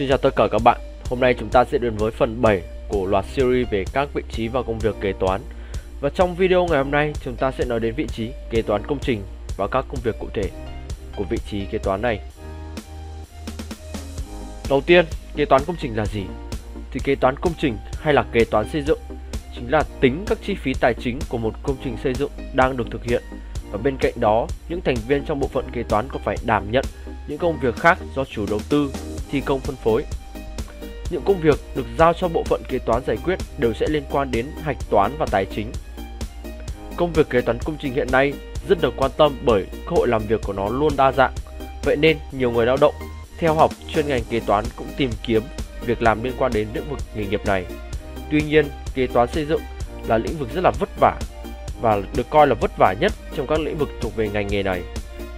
Xin chào tất cả các bạn. Hôm nay chúng ta sẽ đến với phần 7 của loạt series về các vị trí và công việc kế toán. Và trong video ngày hôm nay, chúng ta sẽ nói đến vị trí kế toán công trình và các công việc cụ thể của vị trí kế toán này. Đầu tiên, kế toán công trình là gì? Thì kế toán công trình hay là kế toán xây dựng chính là tính các chi phí tài chính của một công trình xây dựng đang được thực hiện và bên cạnh đó, những thành viên trong bộ phận kế toán có phải đảm nhận những công việc khác do chủ đầu tư thi công phân phối. Những công việc được giao cho bộ phận kế toán giải quyết đều sẽ liên quan đến hạch toán và tài chính. Công việc kế toán công trình hiện nay rất được quan tâm bởi cơ hội làm việc của nó luôn đa dạng. Vậy nên nhiều người lao động theo học chuyên ngành kế toán cũng tìm kiếm việc làm liên quan đến lĩnh vực nghề nghiệp này. Tuy nhiên, kế toán xây dựng là lĩnh vực rất là vất vả và được coi là vất vả nhất trong các lĩnh vực thuộc về ngành nghề này.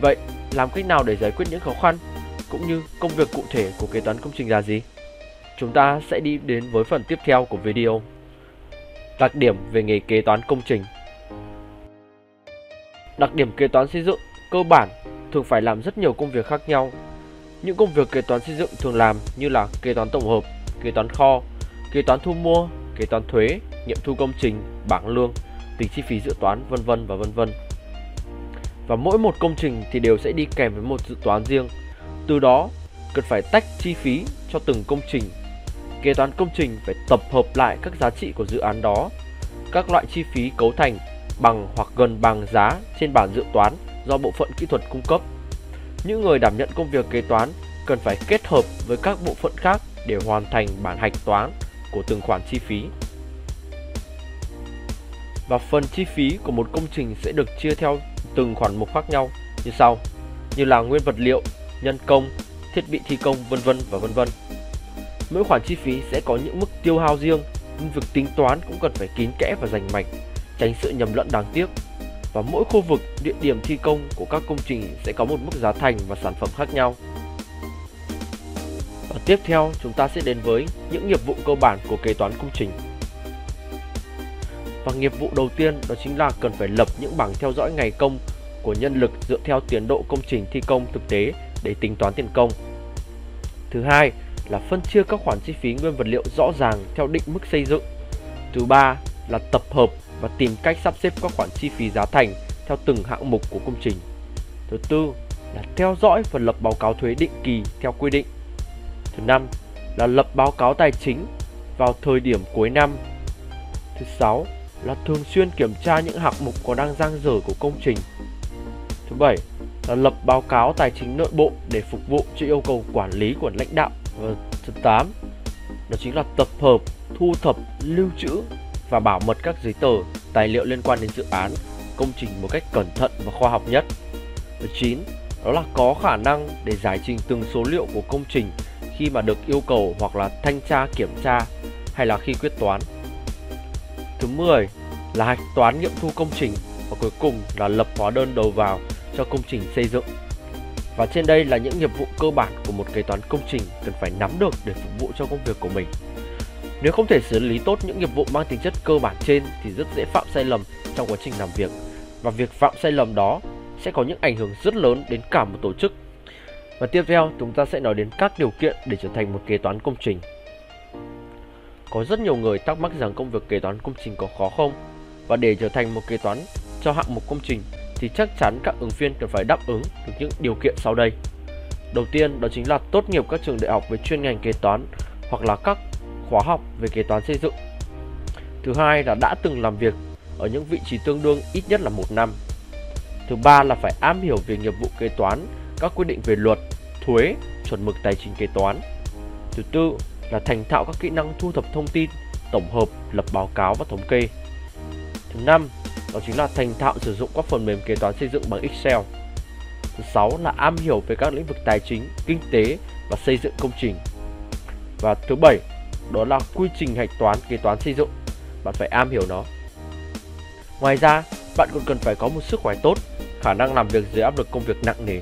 Vậy, làm cách nào để giải quyết những khó khăn cũng như công việc cụ thể của kế toán công trình là gì? Chúng ta sẽ đi đến với phần tiếp theo của video. Đặc điểm về nghề kế toán công trình. Đặc điểm kế toán xây dựng cơ bản thường phải làm rất nhiều công việc khác nhau. Những công việc kế toán xây dựng thường làm như là kế toán tổng hợp, kế toán kho, kế toán thu mua, kế toán thuế, nghiệm thu công trình, bảng lương, tính chi phí dự toán vân vân và vân vân. Và mỗi một công trình thì đều sẽ đi kèm với một dự toán riêng từ đó, cần phải tách chi phí cho từng công trình. Kế toán công trình phải tập hợp lại các giá trị của dự án đó. Các loại chi phí cấu thành bằng hoặc gần bằng giá trên bản dự toán do bộ phận kỹ thuật cung cấp. Những người đảm nhận công việc kế toán cần phải kết hợp với các bộ phận khác để hoàn thành bản hạch toán của từng khoản chi phí. Và phần chi phí của một công trình sẽ được chia theo từng khoản mục khác nhau như sau, như là nguyên vật liệu, nhân công, thiết bị thi công vân vân và vân vân. Mỗi khoản chi phí sẽ có những mức tiêu hao riêng, nhưng việc tính toán cũng cần phải kín kẽ và rành mạch, tránh sự nhầm lẫn đáng tiếc. Và mỗi khu vực, địa điểm thi công của các công trình sẽ có một mức giá thành và sản phẩm khác nhau. Và tiếp theo, chúng ta sẽ đến với những nghiệp vụ cơ bản của kế toán công trình. Và nghiệp vụ đầu tiên đó chính là cần phải lập những bảng theo dõi ngày công của nhân lực dựa theo tiến độ công trình thi công thực tế để tính toán tiền công. Thứ hai là phân chia các khoản chi phí nguyên vật liệu rõ ràng theo định mức xây dựng. Thứ ba là tập hợp và tìm cách sắp xếp các khoản chi phí giá thành theo từng hạng mục của công trình. Thứ tư là theo dõi và lập báo cáo thuế định kỳ theo quy định. Thứ năm là lập báo cáo tài chính vào thời điểm cuối năm. Thứ sáu là thường xuyên kiểm tra những hạng mục có đang dang dở của công trình. Thứ bảy Ờ, lập báo cáo tài chính nội bộ để phục vụ cho yêu cầu quản lý của lãnh đạo. Và thứ 8 đó chính là tập hợp, thu thập, lưu trữ và bảo mật các giấy tờ, tài liệu liên quan đến dự án, công trình một cách cẩn thận và khoa học nhất. Thứ 9 đó là có khả năng để giải trình từng số liệu của công trình khi mà được yêu cầu hoặc là thanh tra kiểm tra hay là khi quyết toán. Thứ 10 là hạch toán nghiệm thu công trình và cuối cùng là lập hóa đơn đầu vào cho công trình xây dựng. Và trên đây là những nghiệp vụ cơ bản của một kế toán công trình cần phải nắm được để phục vụ cho công việc của mình. Nếu không thể xử lý tốt những nghiệp vụ mang tính chất cơ bản trên thì rất dễ phạm sai lầm trong quá trình làm việc. Và việc phạm sai lầm đó sẽ có những ảnh hưởng rất lớn đến cả một tổ chức. Và tiếp theo, chúng ta sẽ nói đến các điều kiện để trở thành một kế toán công trình. Có rất nhiều người thắc mắc rằng công việc kế toán công trình có khó không? Và để trở thành một kế toán cho hạng mục công trình thì chắc chắn các ứng viên cần phải đáp ứng được những điều kiện sau đây. Đầu tiên đó chính là tốt nghiệp các trường đại học với chuyên ngành kế toán hoặc là các khóa học về kế toán xây dựng. Thứ hai là đã từng làm việc ở những vị trí tương đương ít nhất là một năm. Thứ ba là phải am hiểu về nghiệp vụ kế toán, các quy định về luật, thuế, chuẩn mực tài chính kế toán. Thứ tư là thành thạo các kỹ năng thu thập thông tin, tổng hợp, lập báo cáo và thống kê. Thứ năm đó chính là thành thạo sử dụng các phần mềm kế toán xây dựng bằng Excel. Thứ sáu là am hiểu về các lĩnh vực tài chính, kinh tế và xây dựng công trình. Và thứ bảy, đó là quy trình hạch toán kế toán xây dựng. Bạn phải am hiểu nó. Ngoài ra, bạn còn cần phải có một sức khỏe tốt, khả năng làm việc dưới áp lực công việc nặng nề.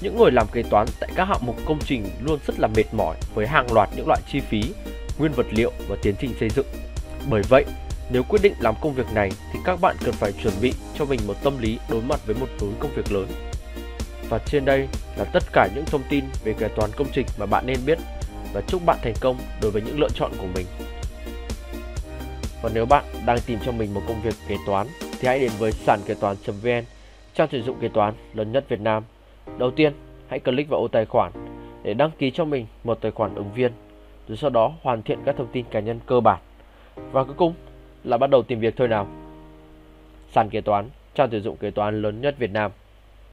Những người làm kế toán tại các hạng mục công trình luôn rất là mệt mỏi với hàng loạt những loại chi phí, nguyên vật liệu và tiến trình xây dựng. Bởi vậy, nếu quyết định làm công việc này thì các bạn cần phải chuẩn bị cho mình một tâm lý đối mặt với một khối công việc lớn. Và trên đây là tất cả những thông tin về kế toán công trình mà bạn nên biết. và chúc bạn thành công đối với những lựa chọn của mình. Và nếu bạn đang tìm cho mình một công việc kế toán thì hãy đến với sàn kế toán.vn, trang tuyển dụng kế toán lớn nhất Việt Nam. Đầu tiên, hãy click vào ô tài khoản để đăng ký cho mình một tài khoản ứng viên, rồi sau đó hoàn thiện các thông tin cá nhân cơ bản. Và cuối cùng là bắt đầu tìm việc thôi nào. Sàn kế toán, trang tuyển dụng kế toán lớn nhất Việt Nam.